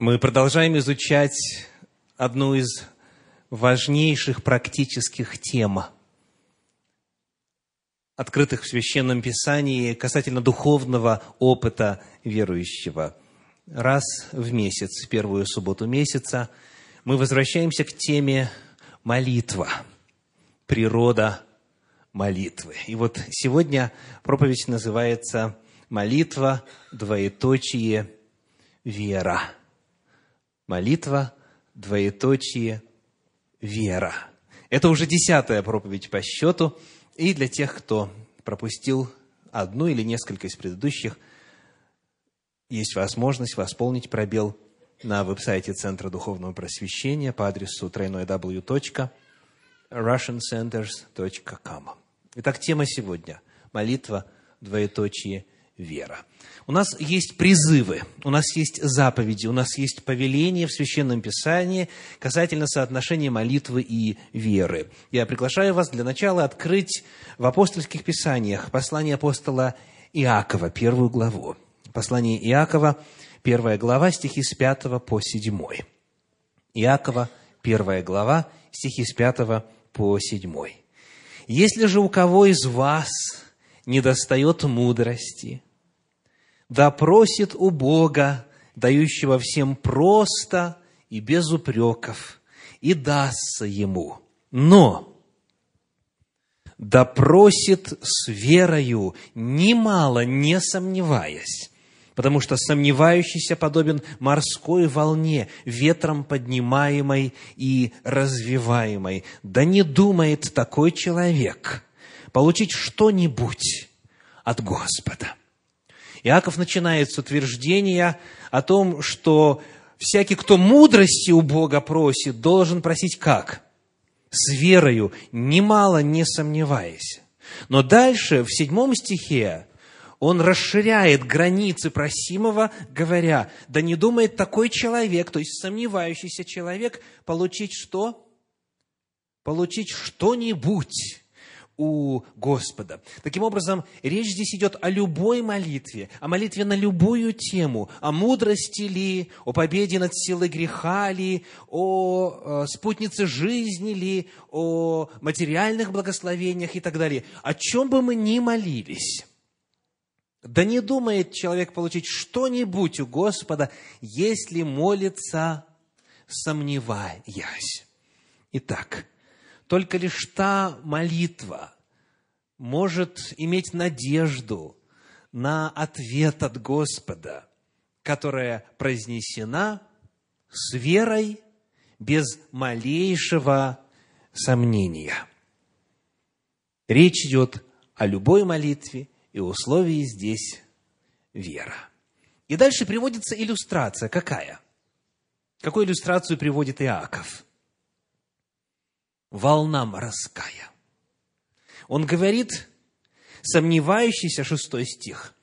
Мы продолжаем изучать одну из важнейших практических тем, открытых в Священном Писании касательно духовного опыта верующего. Раз в месяц, первую субботу месяца, мы возвращаемся к теме молитва, природа молитвы. И вот сегодня проповедь называется «Молитва, двоеточие, вера». Молитва, двоеточие, вера. Это уже десятая проповедь по счету, и для тех, кто пропустил одну или несколько из предыдущих, есть возможность восполнить пробел на веб-сайте Центра Духовного Просвещения по адресу www.russiancenters.com. Итак, тема сегодня – молитва, двоеточие, вера. У нас есть призывы, у нас есть заповеди, у нас есть повеления в Священном Писании касательно соотношения молитвы и веры. Я приглашаю вас для начала открыть в апостольских писаниях послание апостола Иакова, первую главу. Послание Иакова, первая глава, стихи с 5 по 7. Иакова, первая глава, стихи с 5 по 7. «Если же у кого из вас недостает мудрости, да просит у Бога, дающего всем просто и без упреков, и дастся ему. Но да просит с верою, немало не сомневаясь, потому что сомневающийся подобен морской волне, ветром поднимаемой и развиваемой. Да не думает такой человек получить что-нибудь от Господа. Иаков начинает с утверждения о том, что всякий, кто мудрости у Бога просит, должен просить как? С верою, немало не сомневаясь. Но дальше, в седьмом стихе, он расширяет границы просимого, говоря, да не думает такой человек, то есть сомневающийся человек, получить что? Получить что-нибудь у Господа. Таким образом, речь здесь идет о любой молитве, о молитве на любую тему, о мудрости ли, о победе над силой греха ли, о э, спутнице жизни ли, о материальных благословениях и так далее. О чем бы мы ни молились, да не думает человек получить что-нибудь у Господа, если молится, сомневаясь. Итак, только лишь та молитва может иметь надежду на ответ от Господа, которая произнесена с верой, без малейшего сомнения. Речь идет о любой молитве, и условии здесь вера. И дальше приводится иллюстрация. Какая? Какую иллюстрацию приводит Иаков? Волна морская. Он говорит, сомневающийся, шестой стих,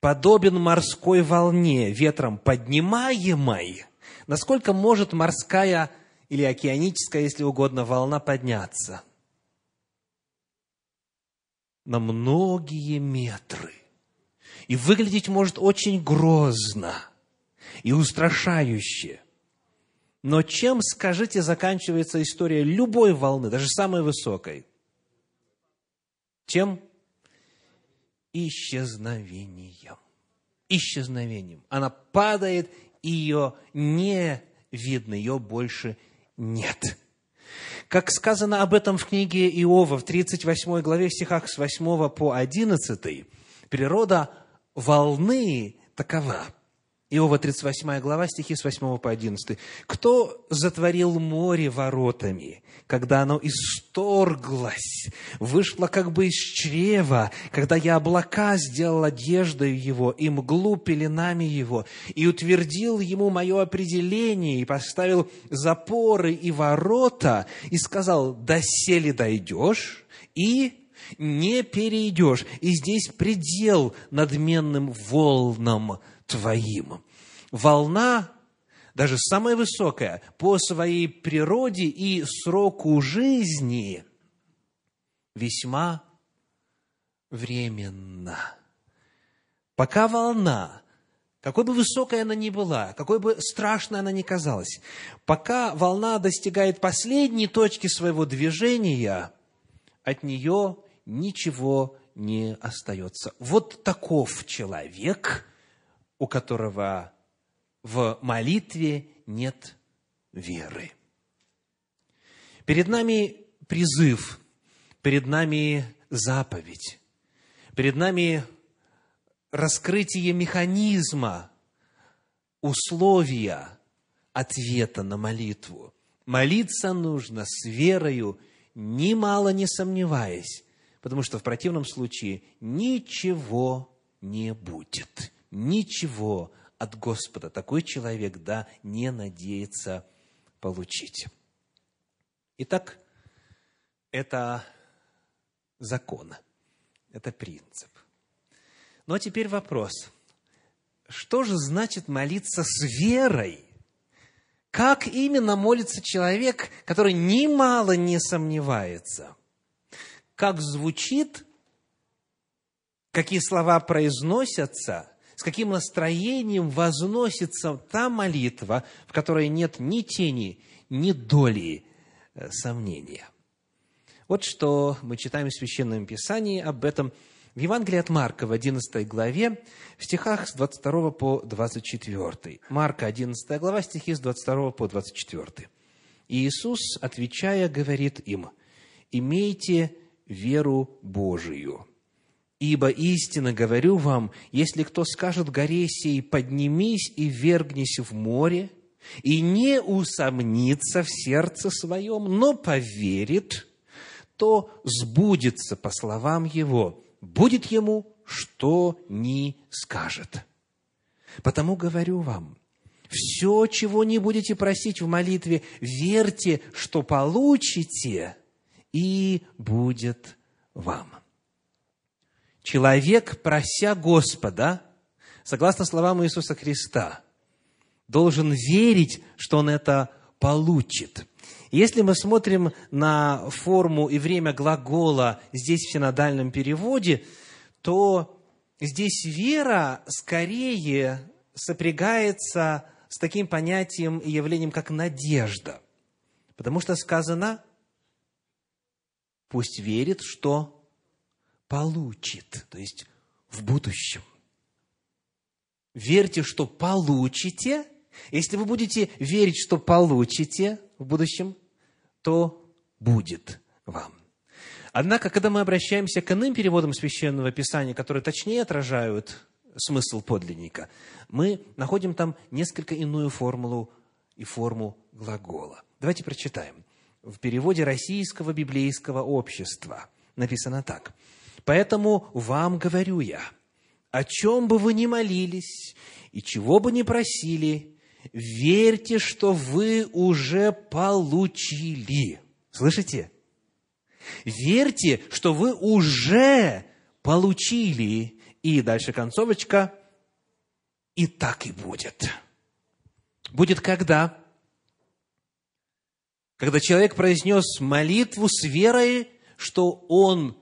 подобен морской волне, ветром поднимаемой. Насколько может морская или океаническая, если угодно, волна подняться? На многие метры. И выглядеть может очень грозно и устрашающе – но чем, скажите, заканчивается история любой волны, даже самой высокой? Чем? Исчезновением. Исчезновением. Она падает, ее не видно, ее больше нет. Как сказано об этом в книге Иова в 38 главе, в стихах с 8 по 11, природа волны такова – Иова 38 глава, стихи с 8 по 11. «Кто затворил море воротами, когда оно исторглось, вышло как бы из чрева, когда я облака сделал одеждой его и мглу пеленами его, и утвердил ему мое определение, и поставил запоры и ворота, и сказал, доселе дойдешь, и не перейдешь. И здесь предел надменным волнам твоим. Волна, даже самая высокая, по своей природе и сроку жизни весьма временна. Пока волна какой бы высокой она ни была, какой бы страшной она ни казалась, пока волна достигает последней точки своего движения, от нее ничего не остается. Вот таков человек, у которого в молитве нет веры. Перед нами призыв, перед нами заповедь, перед нами раскрытие механизма, условия ответа на молитву. Молиться нужно с верою, немало не сомневаясь, потому что в противном случае ничего не будет. Ничего от Господа такой человек, да, не надеется получить. Итак, это закон, это принцип. Но теперь вопрос. Что же значит молиться с верой? Как именно молится человек, который немало не сомневается? Как звучит, какие слова произносятся, с каким настроением возносится та молитва, в которой нет ни тени, ни доли э, сомнения. Вот что мы читаем в Священном Писании об этом – в Евангелии от Марка в 11 главе, в стихах с 22 по 24. Марка 11 глава, стихи с 22 по 24. И Иисус, отвечая, говорит им, «Имейте веру Божию». Ибо истинно говорю вам, если кто скажет горе сей, поднимись и вергнись в море, и не усомнится в сердце своем, но поверит, то сбудется по словам его будет ему, что ни скажет. Потому говорю вам, все, чего не будете просить в молитве, верьте, что получите, и будет вам. Человек, прося Господа, согласно словам Иисуса Христа, должен верить, что он это получит. Если мы смотрим на форму и время глагола здесь в синодальном переводе, то здесь вера скорее сопрягается с таким понятием и явлением, как надежда. Потому что сказано, пусть верит, что получит, то есть в будущем. Верьте, что получите. Если вы будете верить, что получите в будущем, то будет вам. Однако, когда мы обращаемся к иным переводам Священного Писания, которые точнее отражают смысл подлинника, мы находим там несколько иную формулу и форму глагола. Давайте прочитаем. В переводе Российского библейского общества написано так. «Поэтому вам говорю я, о чем бы вы ни молились и чего бы ни просили, верьте, что вы уже получили. Слышите? Верьте, что вы уже получили. И дальше концовочка. И так и будет. Будет когда? Когда человек произнес молитву с верой, что он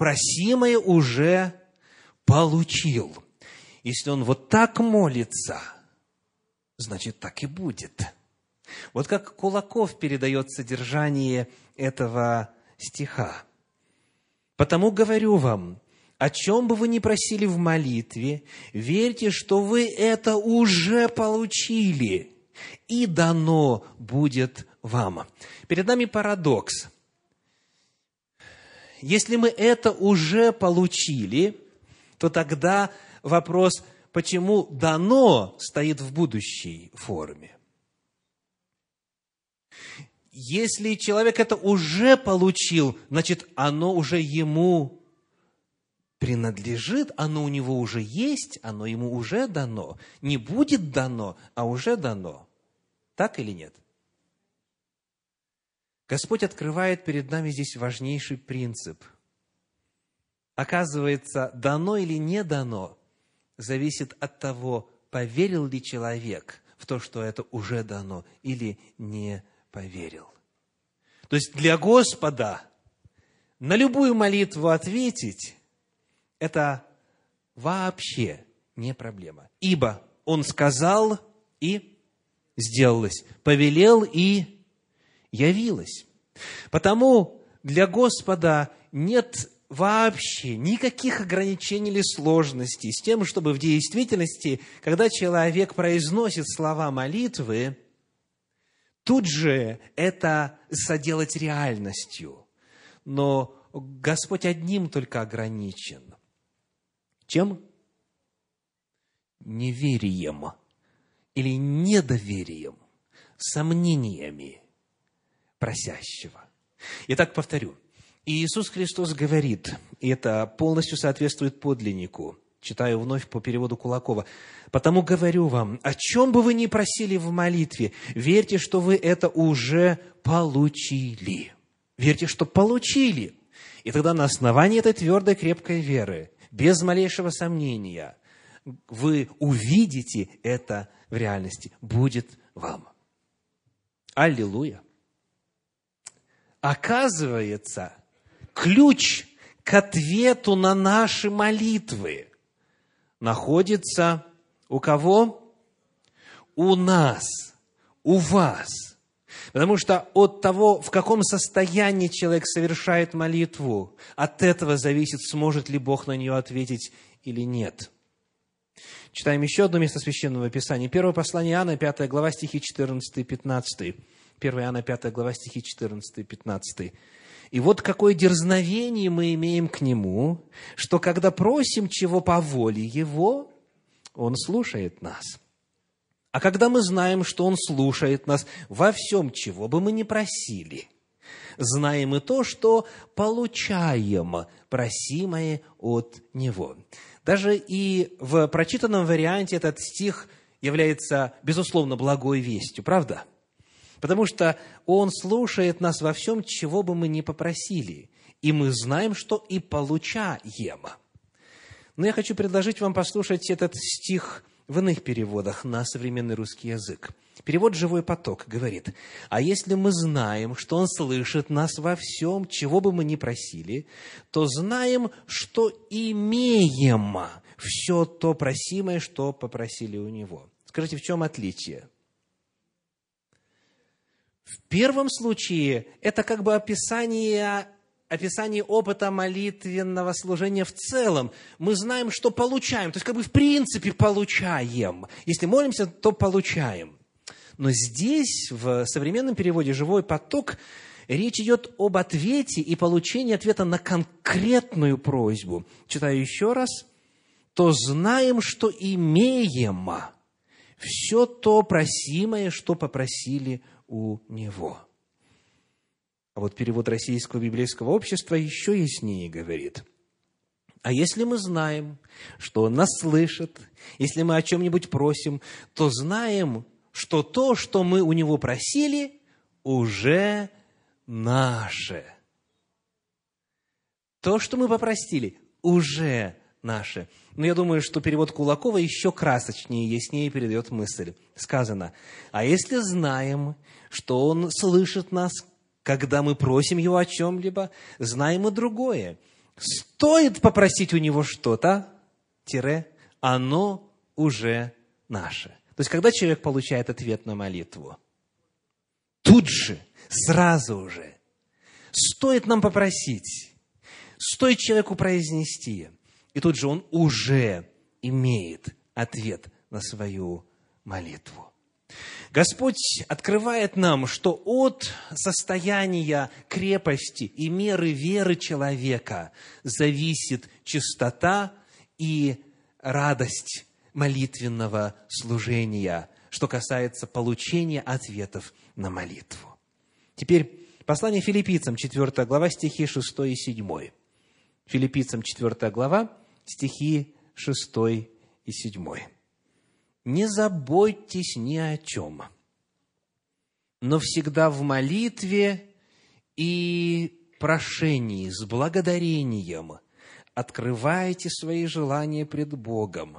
просимое уже получил. Если он вот так молится – значит, так и будет. Вот как Кулаков передает содержание этого стиха. «Потому говорю вам, о чем бы вы ни просили в молитве, верьте, что вы это уже получили, и дано будет вам». Перед нами парадокс. Если мы это уже получили, то тогда вопрос – почему дано стоит в будущей форме. Если человек это уже получил, значит, оно уже ему принадлежит, оно у него уже есть, оно ему уже дано. Не будет дано, а уже дано. Так или нет? Господь открывает перед нами здесь важнейший принцип. Оказывается, дано или не дано, зависит от того, поверил ли человек в то, что это уже дано, или не поверил. То есть для Господа на любую молитву ответить – это вообще не проблема. Ибо Он сказал и сделалось, повелел и явилось. Потому для Господа нет вообще никаких ограничений или сложностей с тем, чтобы в действительности, когда человек произносит слова молитвы, тут же это соделать реальностью. Но Господь одним только ограничен. Чем? Неверием или недоверием, сомнениями просящего. Итак, повторю. Иисус Христос говорит, и это полностью соответствует подлиннику, читаю вновь по переводу Кулакова, «Потому говорю вам, о чем бы вы ни просили в молитве, верьте, что вы это уже получили». Верьте, что получили. И тогда на основании этой твердой, крепкой веры, без малейшего сомнения, вы увидите это в реальности. Будет вам. Аллилуйя. Оказывается, ключ к ответу на наши молитвы находится у кого? У нас, у вас. Потому что от того, в каком состоянии человек совершает молитву, от этого зависит, сможет ли Бог на нее ответить или нет. Читаем еще одно место Священного Писания. Первое послание Иоанна, 5 глава, стихи 14 и 15. 1 Иоанна, 5 глава, стихи 14 и 15. И вот какое дерзновение мы имеем к Нему, что когда просим чего по воле Его, Он слушает нас. А когда мы знаем, что Он слушает нас во всем, чего бы мы ни просили, знаем и то, что получаем просимое от Него. Даже и в прочитанном варианте этот стих является, безусловно, благой вестью, правда? Потому что Он слушает нас во всем, чего бы мы ни попросили. И мы знаем, что и получаем. Но я хочу предложить вам послушать этот стих в иных переводах на современный русский язык. Перевод «Живой поток» говорит, «А если мы знаем, что Он слышит нас во всем, чего бы мы ни просили, то знаем, что имеем все то просимое, что попросили у Него». Скажите, в чем отличие? В первом случае это как бы описание, описание опыта молитвенного служения в целом. Мы знаем, что получаем, то есть как бы в принципе получаем. Если молимся, то получаем. Но здесь, в современном переводе «живой поток», речь идет об ответе и получении ответа на конкретную просьбу. Читаю еще раз. «То знаем, что имеем все то просимое, что попросили у него. А вот перевод Российского библейского общества еще яснее говорит. А если мы знаем, что Он нас слышит, если мы о чем-нибудь просим, то знаем, что то, что мы у Него просили, уже наше. То, что мы попросили, уже наше. Но я думаю, что перевод Кулакова еще красочнее и яснее передает мысль. Сказано, а если знаем, что Он слышит нас, когда мы просим Его о чем-либо, знаем и другое. Стоит попросить у Него что-то, тире, оно уже наше. То есть, когда человек получает ответ на молитву, тут же, сразу же, стоит нам попросить, стоит человеку произнести, и тут же он уже имеет ответ на свою молитву. Господь открывает нам, что от состояния крепости и меры веры человека зависит чистота и радость молитвенного служения, что касается получения ответов на молитву. Теперь послание филиппийцам, 4 глава, стихи 6 и 7. Филиппийцам, 4 глава, стихи 6 и 7 не заботьтесь ни о чем, но всегда в молитве и прошении с благодарением открывайте свои желания пред Богом.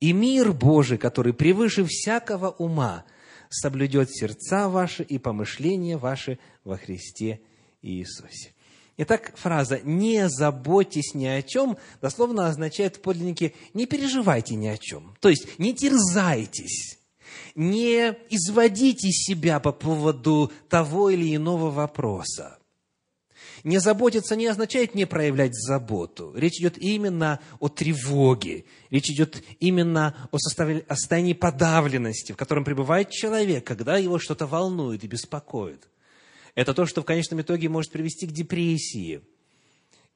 И мир Божий, который превыше всякого ума, соблюдет сердца ваши и помышления ваши во Христе Иисусе. Итак, фраза «не заботьтесь ни о чем» дословно означает в подлиннике «не переживайте ни о чем». То есть не терзайтесь, не изводите себя по поводу того или иного вопроса. Не заботиться не означает не проявлять заботу. Речь идет именно о тревоге. Речь идет именно о состоянии подавленности, в котором пребывает человек, когда его что-то волнует и беспокоит. Это то, что в конечном итоге может привести к депрессии.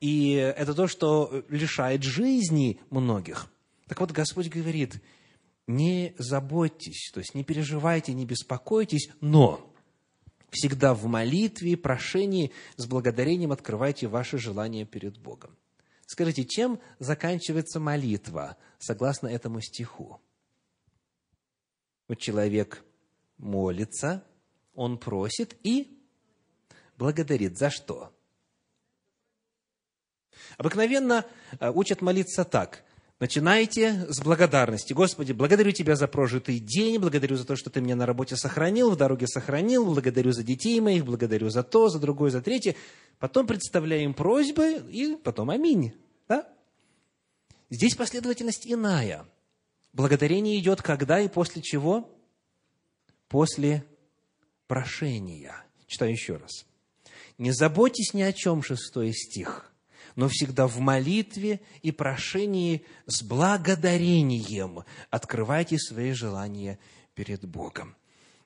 И это то, что лишает жизни многих. Так вот, Господь говорит, не заботьтесь, то есть не переживайте, не беспокойтесь, но всегда в молитве, прошении, с благодарением открывайте ваши желания перед Богом. Скажите, чем заканчивается молитва, согласно этому стиху? Вот человек молится, он просит и благодарит. За что? Обыкновенно э, учат молиться так. Начинайте с благодарности. Господи, благодарю Тебя за прожитый день, благодарю за то, что Ты меня на работе сохранил, в дороге сохранил, благодарю за детей моих, благодарю за то, за другое, за третье. Потом представляем просьбы и потом аминь. Да? Здесь последовательность иная. Благодарение идет когда и после чего? После прошения. Читаю еще раз. Не заботьтесь ни о чем, шестой стих но всегда в молитве и прошении с благодарением открывайте свои желания перед Богом.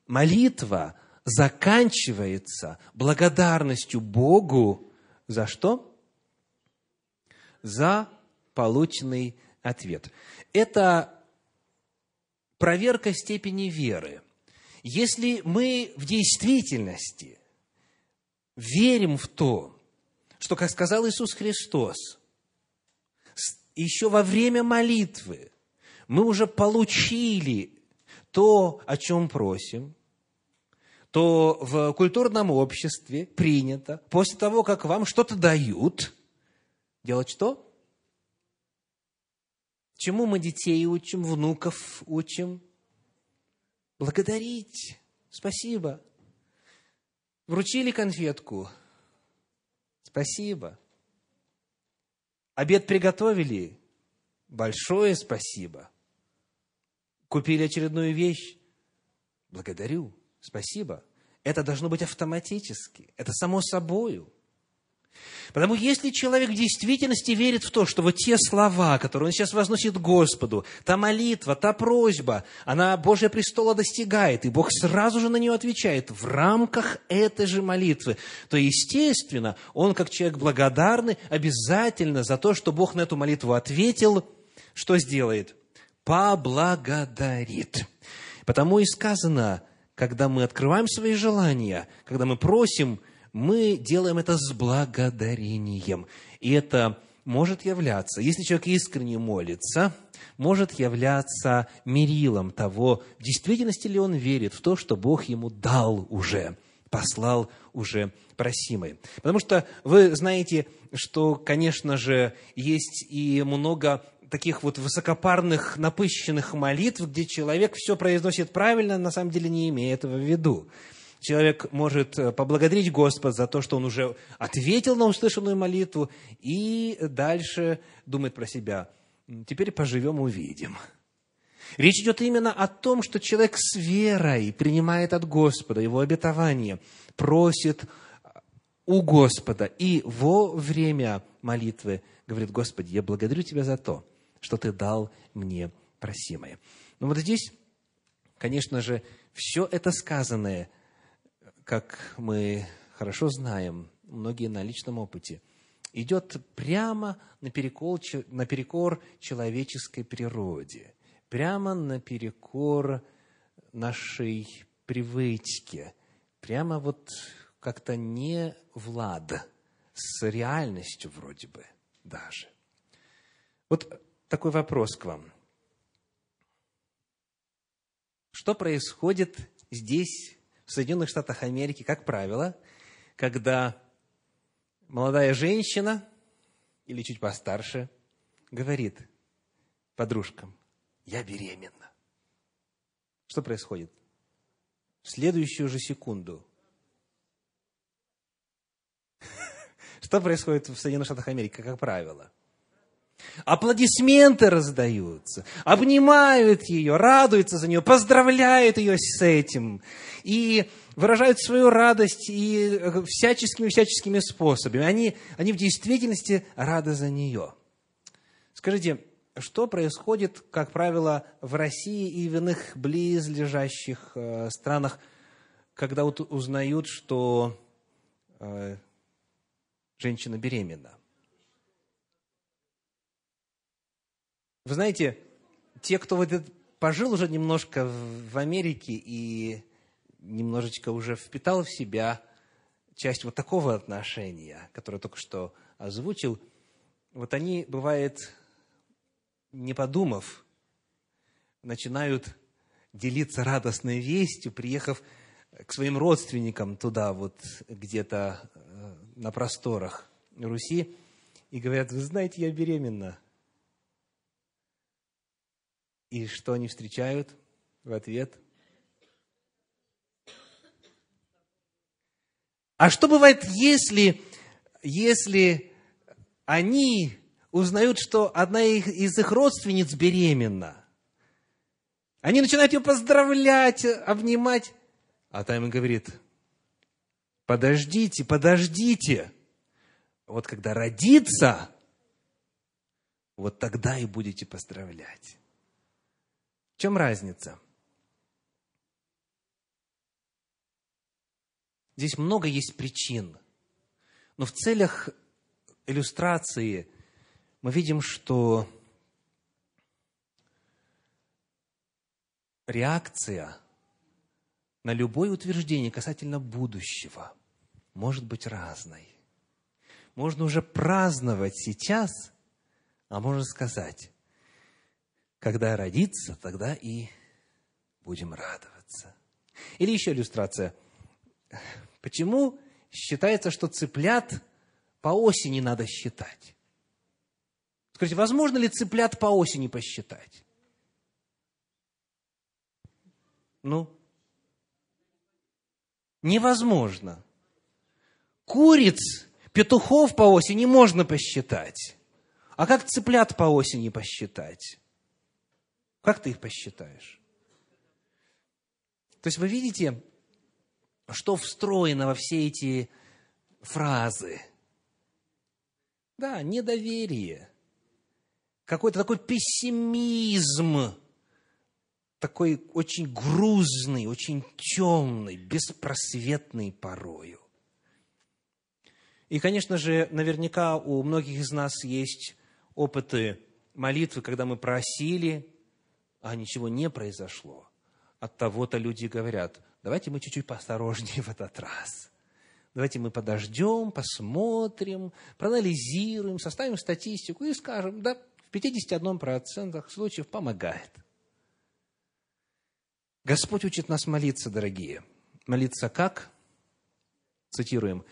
Молитва заканчивается благодарностью Богу за что? За полученный ответ. Это проверка степени веры. Если мы в действительности верим в то, что, как сказал Иисус Христос, еще во время молитвы мы уже получили то, о чем просим, то в культурном обществе принято, после того, как вам что-то дают, делать что? Чему мы детей учим, внуков учим? Благодарить. Спасибо. Вручили конфетку – Спасибо. Обед приготовили? Большое спасибо. Купили очередную вещь? Благодарю. Спасибо. Это должно быть автоматически. Это само собою. Потому если человек в действительности верит в то, что вот те слова, которые он сейчас возносит Господу, та молитва, та просьба, она Божья престола достигает, и Бог сразу же на нее отвечает в рамках этой же молитвы, то, естественно, он, как человек благодарный, обязательно за то, что Бог на эту молитву ответил, что сделает? Поблагодарит. Потому и сказано, когда мы открываем свои желания, когда мы просим – мы делаем это с благодарением. И это может являться, если человек искренне молится, может являться мерилом того, в действительности ли он верит в то, что Бог ему дал уже, послал уже просимое. Потому что вы знаете, что, конечно же, есть и много таких вот высокопарных, напыщенных молитв, где человек все произносит правильно, на самом деле не имея этого в виду человек может э, поблагодарить Господа за то, что он уже ответил на услышанную молитву, и дальше думает про себя, теперь поживем, увидим. Речь идет именно о том, что человек с верой принимает от Господа его обетование, просит у Господа и во время молитвы говорит, Господи, я благодарю Тебя за то, что Ты дал мне просимое. Но вот здесь, конечно же, все это сказанное – как мы хорошо знаем, многие на личном опыте, идет прямо наперекор, наперекор человеческой природе, прямо наперекор нашей привычке, прямо вот как-то не влад с реальностью вроде бы даже. Вот такой вопрос к вам. Что происходит здесь, в Соединенных Штатах Америки, как правило, когда молодая женщина или чуть постарше говорит подружкам, я беременна. Что происходит? В следующую же секунду. Что происходит в Соединенных Штатах Америки, как правило? Аплодисменты раздаются, обнимают ее, радуются за нее, поздравляют ее с этим. И выражают свою радость и всяческими-всяческими способами. Они, они в действительности рады за нее. Скажите, что происходит, как правило, в России и в иных близлежащих э, странах, когда вот узнают, что э, женщина беременна? Вы знаете, те, кто вот пожил уже немножко в Америке и немножечко уже впитал в себя часть вот такого отношения, которое только что озвучил, вот они, бывает, не подумав, начинают делиться радостной вестью, приехав к своим родственникам туда, вот где-то э, на просторах Руси, и говорят, вы знаете, я беременна. И что они встречают в ответ? А что бывает, если, если они узнают, что одна из их родственниц беременна? Они начинают ее поздравлять, обнимать. А та им говорит, подождите, подождите. Вот когда родится, вот тогда и будете поздравлять чем разница? Здесь много есть причин. Но в целях иллюстрации мы видим, что реакция на любое утверждение касательно будущего может быть разной. Можно уже праздновать сейчас, а можно сказать, когда родится, тогда и будем радоваться. Или еще иллюстрация. Почему считается, что цыплят по осени надо считать? Скажите, возможно ли цыплят по осени посчитать? Ну, невозможно. Куриц, петухов по осени можно посчитать. А как цыплят по осени посчитать? Как ты их посчитаешь? То есть вы видите, что встроено во все эти фразы. Да, недоверие, какой-то такой пессимизм, такой очень грузный, очень темный, беспросветный порою. И, конечно же, наверняка у многих из нас есть опыты молитвы, когда мы просили, а ничего не произошло, от того-то люди говорят, давайте мы чуть-чуть поосторожнее в этот раз. Давайте мы подождем, посмотрим, проанализируем, составим статистику и скажем, да, в 51% случаев помогает. Господь учит нас молиться, дорогие. Молиться как? Цитируем.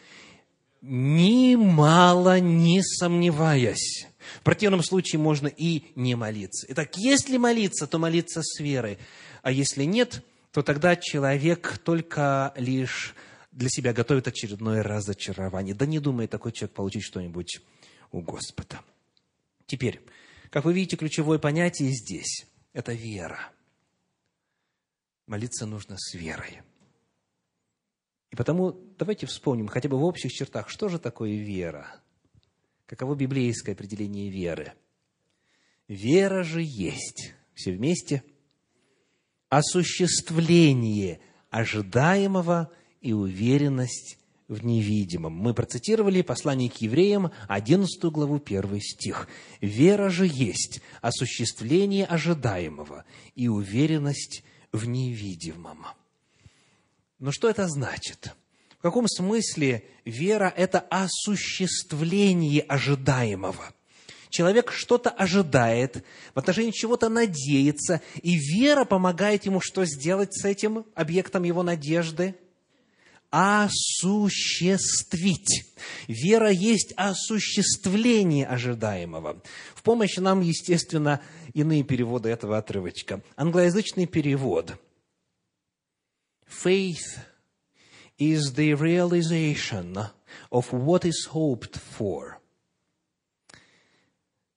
«Немало не сомневаясь». В противном случае можно и не молиться. Итак, если молиться, то молиться с верой. А если нет, то тогда человек только лишь для себя готовит очередное разочарование. Да не думает такой человек получить что-нибудь у Господа. Теперь, как вы видите, ключевое понятие здесь – это вера. Молиться нужно с верой. И потому давайте вспомним хотя бы в общих чертах, что же такое вера. Каково библейское определение веры? Вера же есть, все вместе, осуществление ожидаемого и уверенность в невидимом. Мы процитировали послание к евреям, 11 главу, 1 стих. «Вера же есть осуществление ожидаемого и уверенность в невидимом». Но что это значит? В каком смысле вера – это осуществление ожидаемого? Человек что-то ожидает, в отношении чего-то надеется, и вера помогает ему что сделать с этим объектом его надежды? осуществить. Вера есть осуществление ожидаемого. В помощь нам, естественно, иные переводы этого отрывочка. Англоязычный перевод. Faith is the realization of what is hoped for.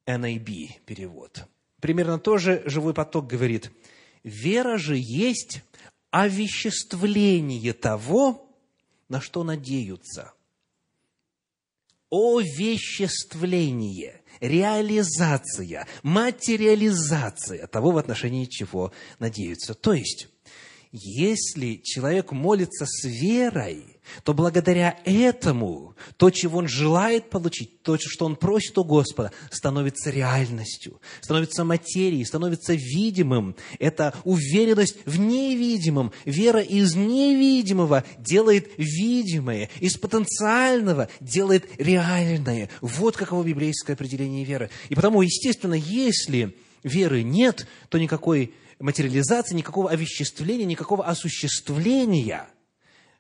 NAB перевод. Примерно тоже живой поток говорит, вера же есть овеществление того, на что надеются. Овеществление, реализация, материализация того, в отношении чего надеются. То есть, если человек молится с верой, то благодаря этому то, чего он желает получить, то, что он просит у Господа, становится реальностью, становится материей, становится видимым. Это уверенность в невидимом. Вера из невидимого делает видимое, из потенциального делает реальное. Вот каково библейское определение веры. И потому, естественно, если веры нет, то никакой материализации, никакого овеществления, никакого осуществления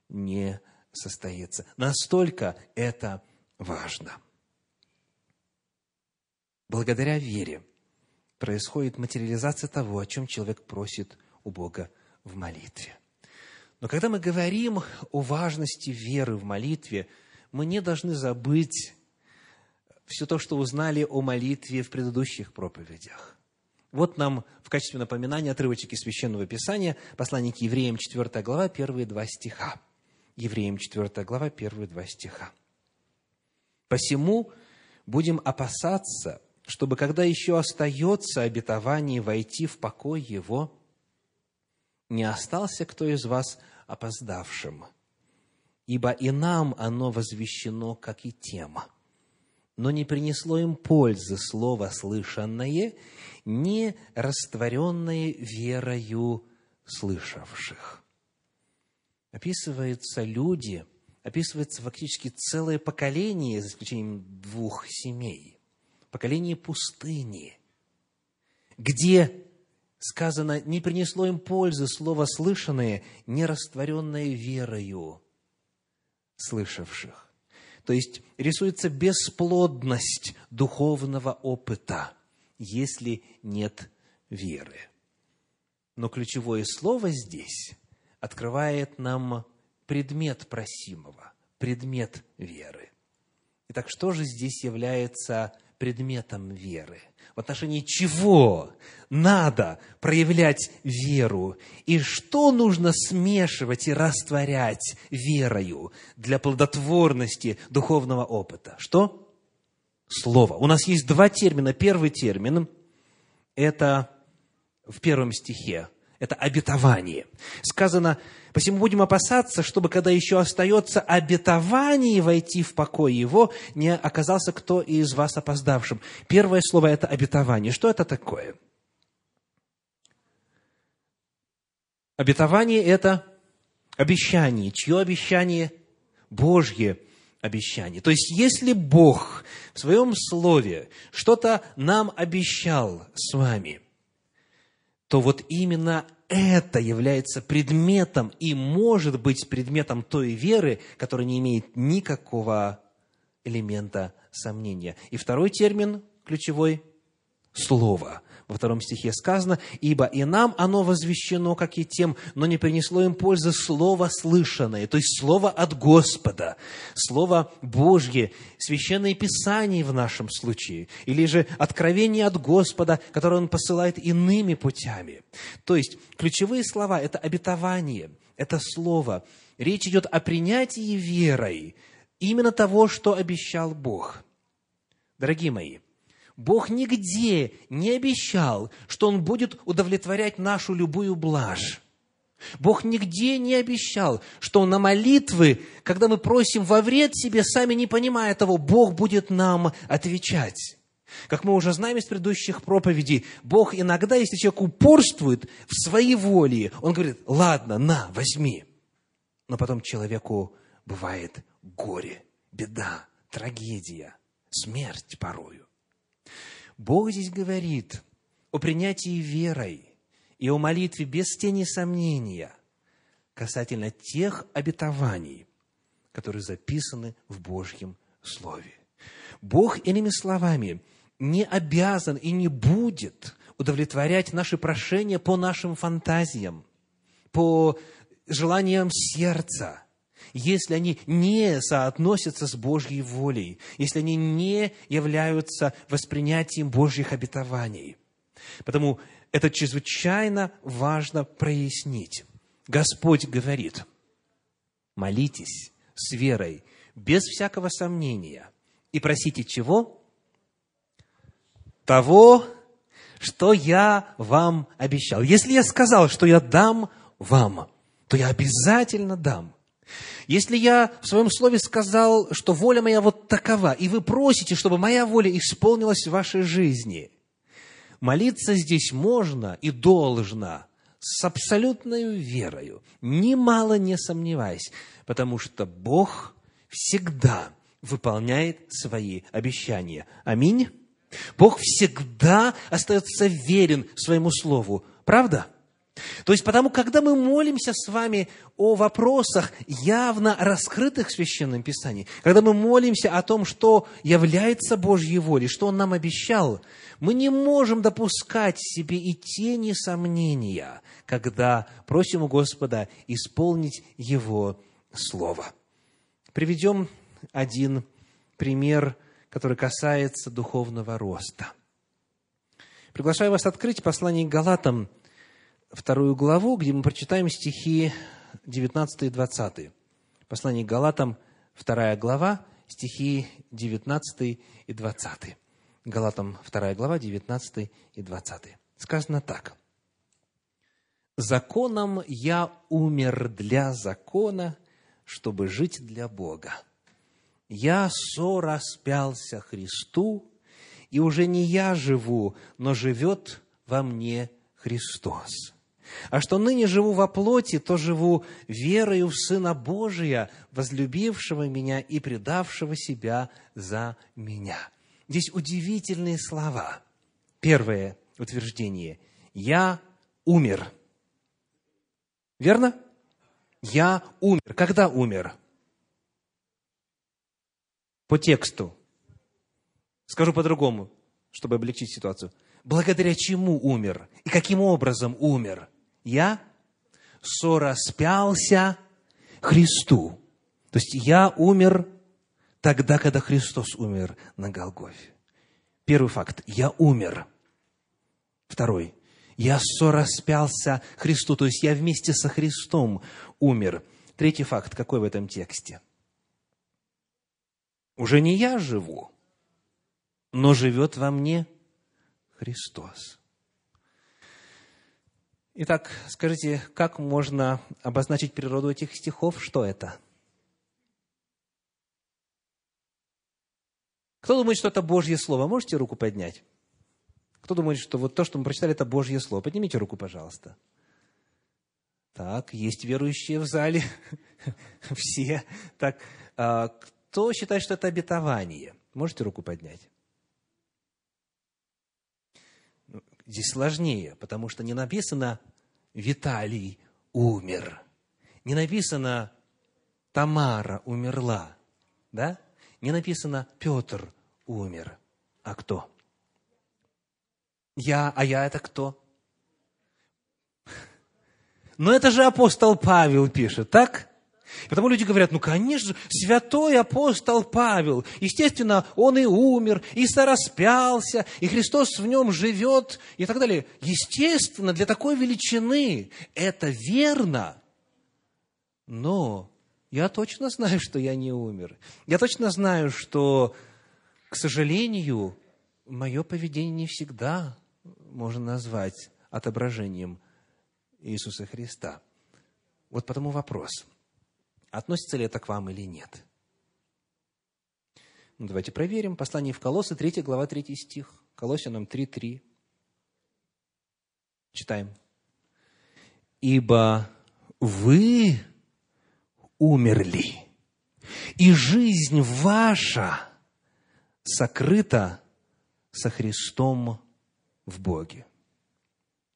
не состоится. Настолько это важно. Благодаря вере происходит материализация того, о чем человек просит у Бога в молитве. Но когда мы говорим о важности веры в молитве, мы не должны забыть все то, что узнали о молитве в предыдущих проповедях. Вот нам в качестве напоминания отрывочек из Священного Писания, послание к евреям, 4 глава, первые два стиха. Евреям 4 глава, первые два стиха. «Посему будем опасаться, чтобы, когда еще остается обетование войти в покой его, не остался кто из вас опоздавшим, ибо и нам оно возвещено, как и тем, но не принесло им пользы слово слышанное, не растворенное верою слышавших» описываются люди, описывается фактически целое поколение, за исключением двух семей, поколение пустыни, где сказано, не принесло им пользы слово слышанное, не растворенное верою слышавших. То есть рисуется бесплодность духовного опыта, если нет веры. Но ключевое слово здесь открывает нам предмет просимого, предмет веры. Итак, что же здесь является предметом веры? В отношении чего надо проявлять веру? И что нужно смешивать и растворять верою для плодотворности духовного опыта? Что? Слово. У нас есть два термина. Первый термин – это в первом стихе это обетование. Сказано, посему будем опасаться, чтобы, когда еще остается обетование войти в покой его, не оказался кто из вас опоздавшим. Первое слово – это обетование. Что это такое? Обетование – это обещание. Чье обещание? Божье обещание. То есть, если Бог в своем слове что-то нам обещал с вами, то вот именно это является предметом и может быть предметом той веры, которая не имеет никакого элемента сомнения. И второй термин ключевой – слово во втором стихе сказано, «Ибо и нам оно возвещено, как и тем, но не принесло им пользы слово слышанное», то есть слово от Господа, слово Божье, священное Писание в нашем случае, или же откровение от Господа, которое Он посылает иными путями. То есть ключевые слова – это обетование, это слово. Речь идет о принятии верой именно того, что обещал Бог. Дорогие мои, Бог нигде не обещал, что Он будет удовлетворять нашу любую блажь. Бог нигде не обещал, что на молитвы, когда мы просим во вред себе, сами не понимая того, Бог будет нам отвечать. Как мы уже знаем из предыдущих проповедей, Бог иногда, если человек упорствует в своей воле, он говорит, ладно, на, возьми. Но потом человеку бывает горе, беда, трагедия, смерть порою. Бог здесь говорит о принятии верой и о молитве без тени сомнения касательно тех обетований, которые записаны в Божьем Слове. Бог, иными словами, не обязан и не будет удовлетворять наши прошения по нашим фантазиям, по желаниям сердца. Если они не соотносятся с Божьей волей, если они не являются воспринятием Божьих обетований. Потому это чрезвычайно важно прояснить. Господь говорит, молитесь с верой, без всякого сомнения, и просите чего? Того, что я вам обещал. Если я сказал, что я дам вам, то я обязательно дам. Если я в своем слове сказал, что воля моя вот такова, и вы просите, чтобы моя воля исполнилась в вашей жизни, молиться здесь можно и должно с абсолютной верою, немало не сомневаясь, потому что Бог всегда выполняет свои обещания. Аминь. Бог всегда остается верен своему слову. Правда? То есть, потому, когда мы молимся с вами о вопросах, явно раскрытых в Священном Писании, когда мы молимся о том, что является Божьей волей, что Он нам обещал, мы не можем допускать себе и тени сомнения, когда просим у Господа исполнить Его Слово. Приведем один пример который касается духовного роста. Приглашаю вас открыть послание к Галатам, вторую главу, где мы прочитаем стихи 19 и 20. Послание к Галатам, вторая глава, стихи 19 и 20. Галатам, вторая глава, 19 и 20. Сказано так. «Законом я умер для закона, чтобы жить для Бога я сораспялся Христу, и уже не я живу, но живет во мне Христос. А что ныне живу во плоти, то живу верою в Сына Божия, возлюбившего меня и предавшего себя за меня. Здесь удивительные слова. Первое утверждение. Я умер. Верно? Я умер. Когда умер? по тексту. Скажу по-другому, чтобы облегчить ситуацию. Благодаря чему умер? И каким образом умер? Я сораспялся Христу. То есть я умер тогда, когда Христос умер на Голгофе. Первый факт. Я умер. Второй. Я сораспялся Христу, то есть я вместе со Христом умер. Третий факт. Какой в этом тексте? – уже не я живу, но живет во мне Христос. Итак, скажите, как можно обозначить природу этих стихов? Что это? Кто думает, что это Божье Слово? Можете руку поднять? Кто думает, что вот то, что мы прочитали, это Божье Слово? Поднимите руку, пожалуйста. Так, есть верующие в зале. Все. Так, а, кто считает, что это обетование? Можете руку поднять? Ну, здесь сложнее, потому что не написано «Виталий умер». Не написано «Тамара умерла». Да? Не написано «Петр умер». А кто? Я, а я это кто? Но это же апостол Павел пишет, так? Потому люди говорят, ну, конечно, святой апостол Павел, естественно, он и умер, и сораспялся, и Христос в нем живет, и так далее. Естественно, для такой величины это верно. Но я точно знаю, что я не умер. Я точно знаю, что, к сожалению, мое поведение не всегда можно назвать отображением Иисуса Христа. Вот потому вопрос – Относится ли это к вам или нет? Ну, давайте проверим. Послание в Колоссы, 3 глава, 3 стих. Колоссянам 3.3. Читаем. «Ибо вы умерли, и жизнь ваша сокрыта со Христом в Боге».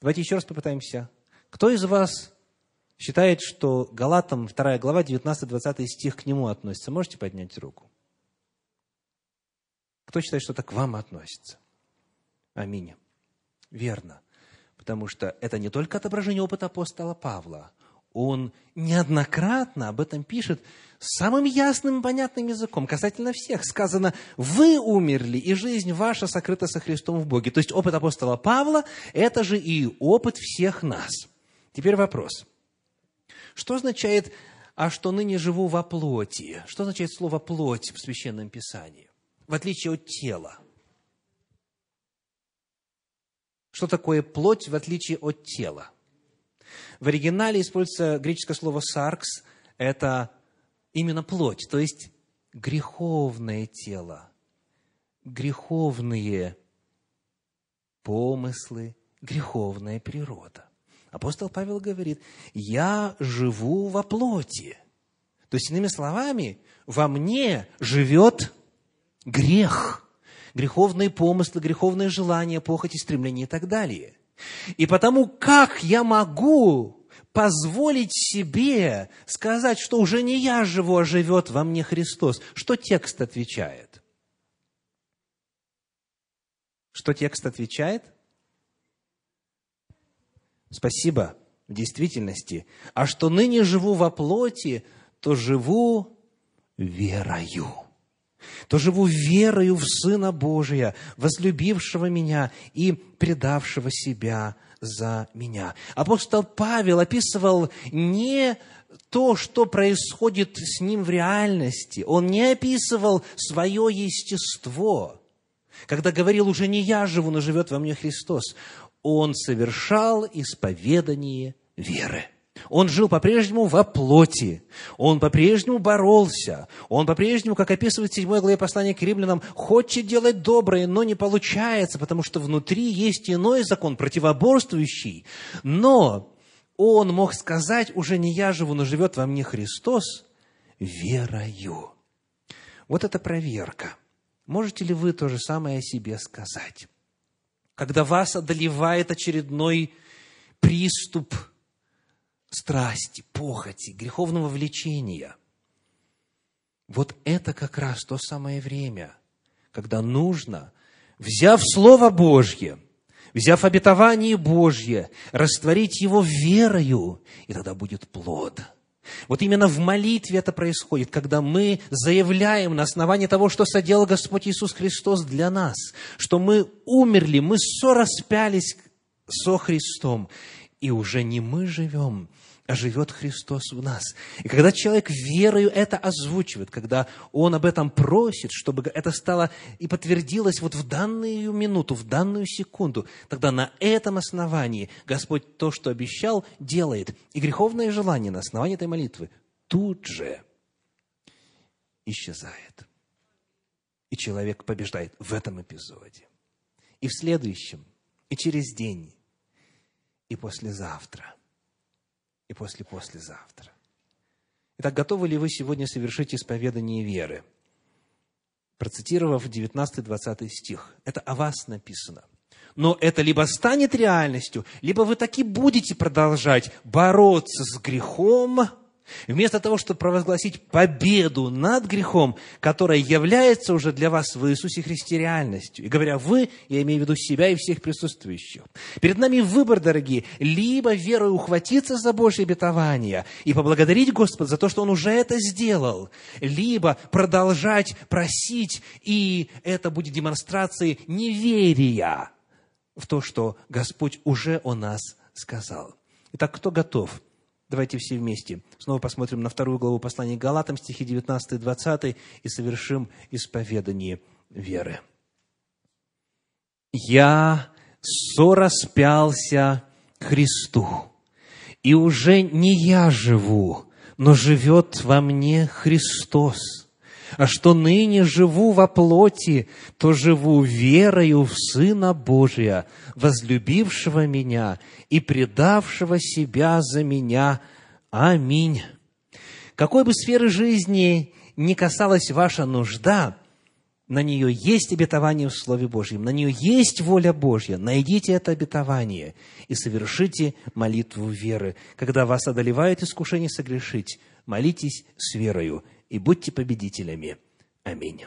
Давайте еще раз попытаемся. Кто из вас считает, что Галатам 2 глава, 19-20 стих к нему относится. Можете поднять руку? Кто считает, что это к вам относится? Аминь. Верно. Потому что это не только отображение опыта апостола Павла. он неоднократно об этом пишет самым ясным понятным языком, касательно всех. Сказано, вы умерли, и жизнь ваша сокрыта со Христом в Боге. То есть опыт апостола Павла – это же и опыт всех нас. Теперь вопрос. Что означает «а что ныне живу во плоти»? Что означает слово «плоть» в Священном Писании? В отличие от тела. Что такое плоть в отличие от тела? В оригинале используется греческое слово «саркс». Это именно плоть, то есть греховное тело, греховные помыслы, греховная природа. Апостол Павел говорит, я живу во плоти. То есть, иными словами, во мне живет грех, греховные помыслы, греховные желания, похоти, стремления и так далее. И потому как я могу позволить себе сказать, что уже не я живу, а живет во мне Христос? Что текст отвечает? Что текст отвечает? Спасибо, в действительности. А что ныне живу во плоти, то живу верою. То живу верою в Сына Божия, возлюбившего меня и предавшего себя за меня. Апостол Павел описывал не то, что происходит с ним в реальности. Он не описывал свое естество. Когда говорил, уже не я живу, но живет во мне Христос он совершал исповедание веры. Он жил по-прежнему во плоти, он по-прежнему боролся, он по-прежнему, как описывает в 7 главе послания к римлянам, хочет делать доброе, но не получается, потому что внутри есть иной закон, противоборствующий. Но он мог сказать, уже не я живу, но живет во мне Христос, верою. Вот это проверка. Можете ли вы то же самое о себе сказать? Когда вас одолевает очередной приступ страсти, похоти, греховного влечения. Вот это как раз то самое время, когда нужно, взяв Слово Божье, взяв обетование Божье, растворить его верою, и тогда будет плод – вот именно в молитве это происходит, когда мы заявляем на основании того, что соделал Господь Иисус Христос для нас, что мы умерли, мы сораспялись со Христом, и уже не мы живем, живет Христос в нас. И когда человек верою это озвучивает, когда он об этом просит, чтобы это стало и подтвердилось вот в данную минуту, в данную секунду, тогда на этом основании Господь то, что обещал, делает. И греховное желание на основании этой молитвы тут же исчезает. И человек побеждает в этом эпизоде. И в следующем, и через день, и послезавтра – и после-послезавтра. Итак, готовы ли вы сегодня совершить исповедание веры? Процитировав 19-20 стих, это о вас написано. Но это либо станет реальностью, либо вы таки будете продолжать бороться с грехом, Вместо того, чтобы провозгласить победу над грехом, которая является уже для вас в Иисусе Христе реальностью. И говоря «вы», я имею в виду себя и всех присутствующих. Перед нами выбор, дорогие, либо верой ухватиться за Божье обетование и поблагодарить Господа за то, что Он уже это сделал, либо продолжать просить, и это будет демонстрацией неверия в то, что Господь уже о нас сказал. Итак, кто готов? Давайте все вместе снова посмотрим на вторую главу послания Галатам, стихи 19 и 20, и совершим исповедание веры. «Я сораспялся Христу, и уже не я живу, но живет во мне Христос» а что ныне живу во плоти, то живу верою в Сына Божия, возлюбившего меня и предавшего себя за меня. Аминь. Какой бы сферы жизни ни касалась ваша нужда, на нее есть обетование в Слове Божьем, на нее есть воля Божья. Найдите это обетование и совершите молитву веры. Когда вас одолевает искушение согрешить, молитесь с верою – и будьте победителями. Аминь.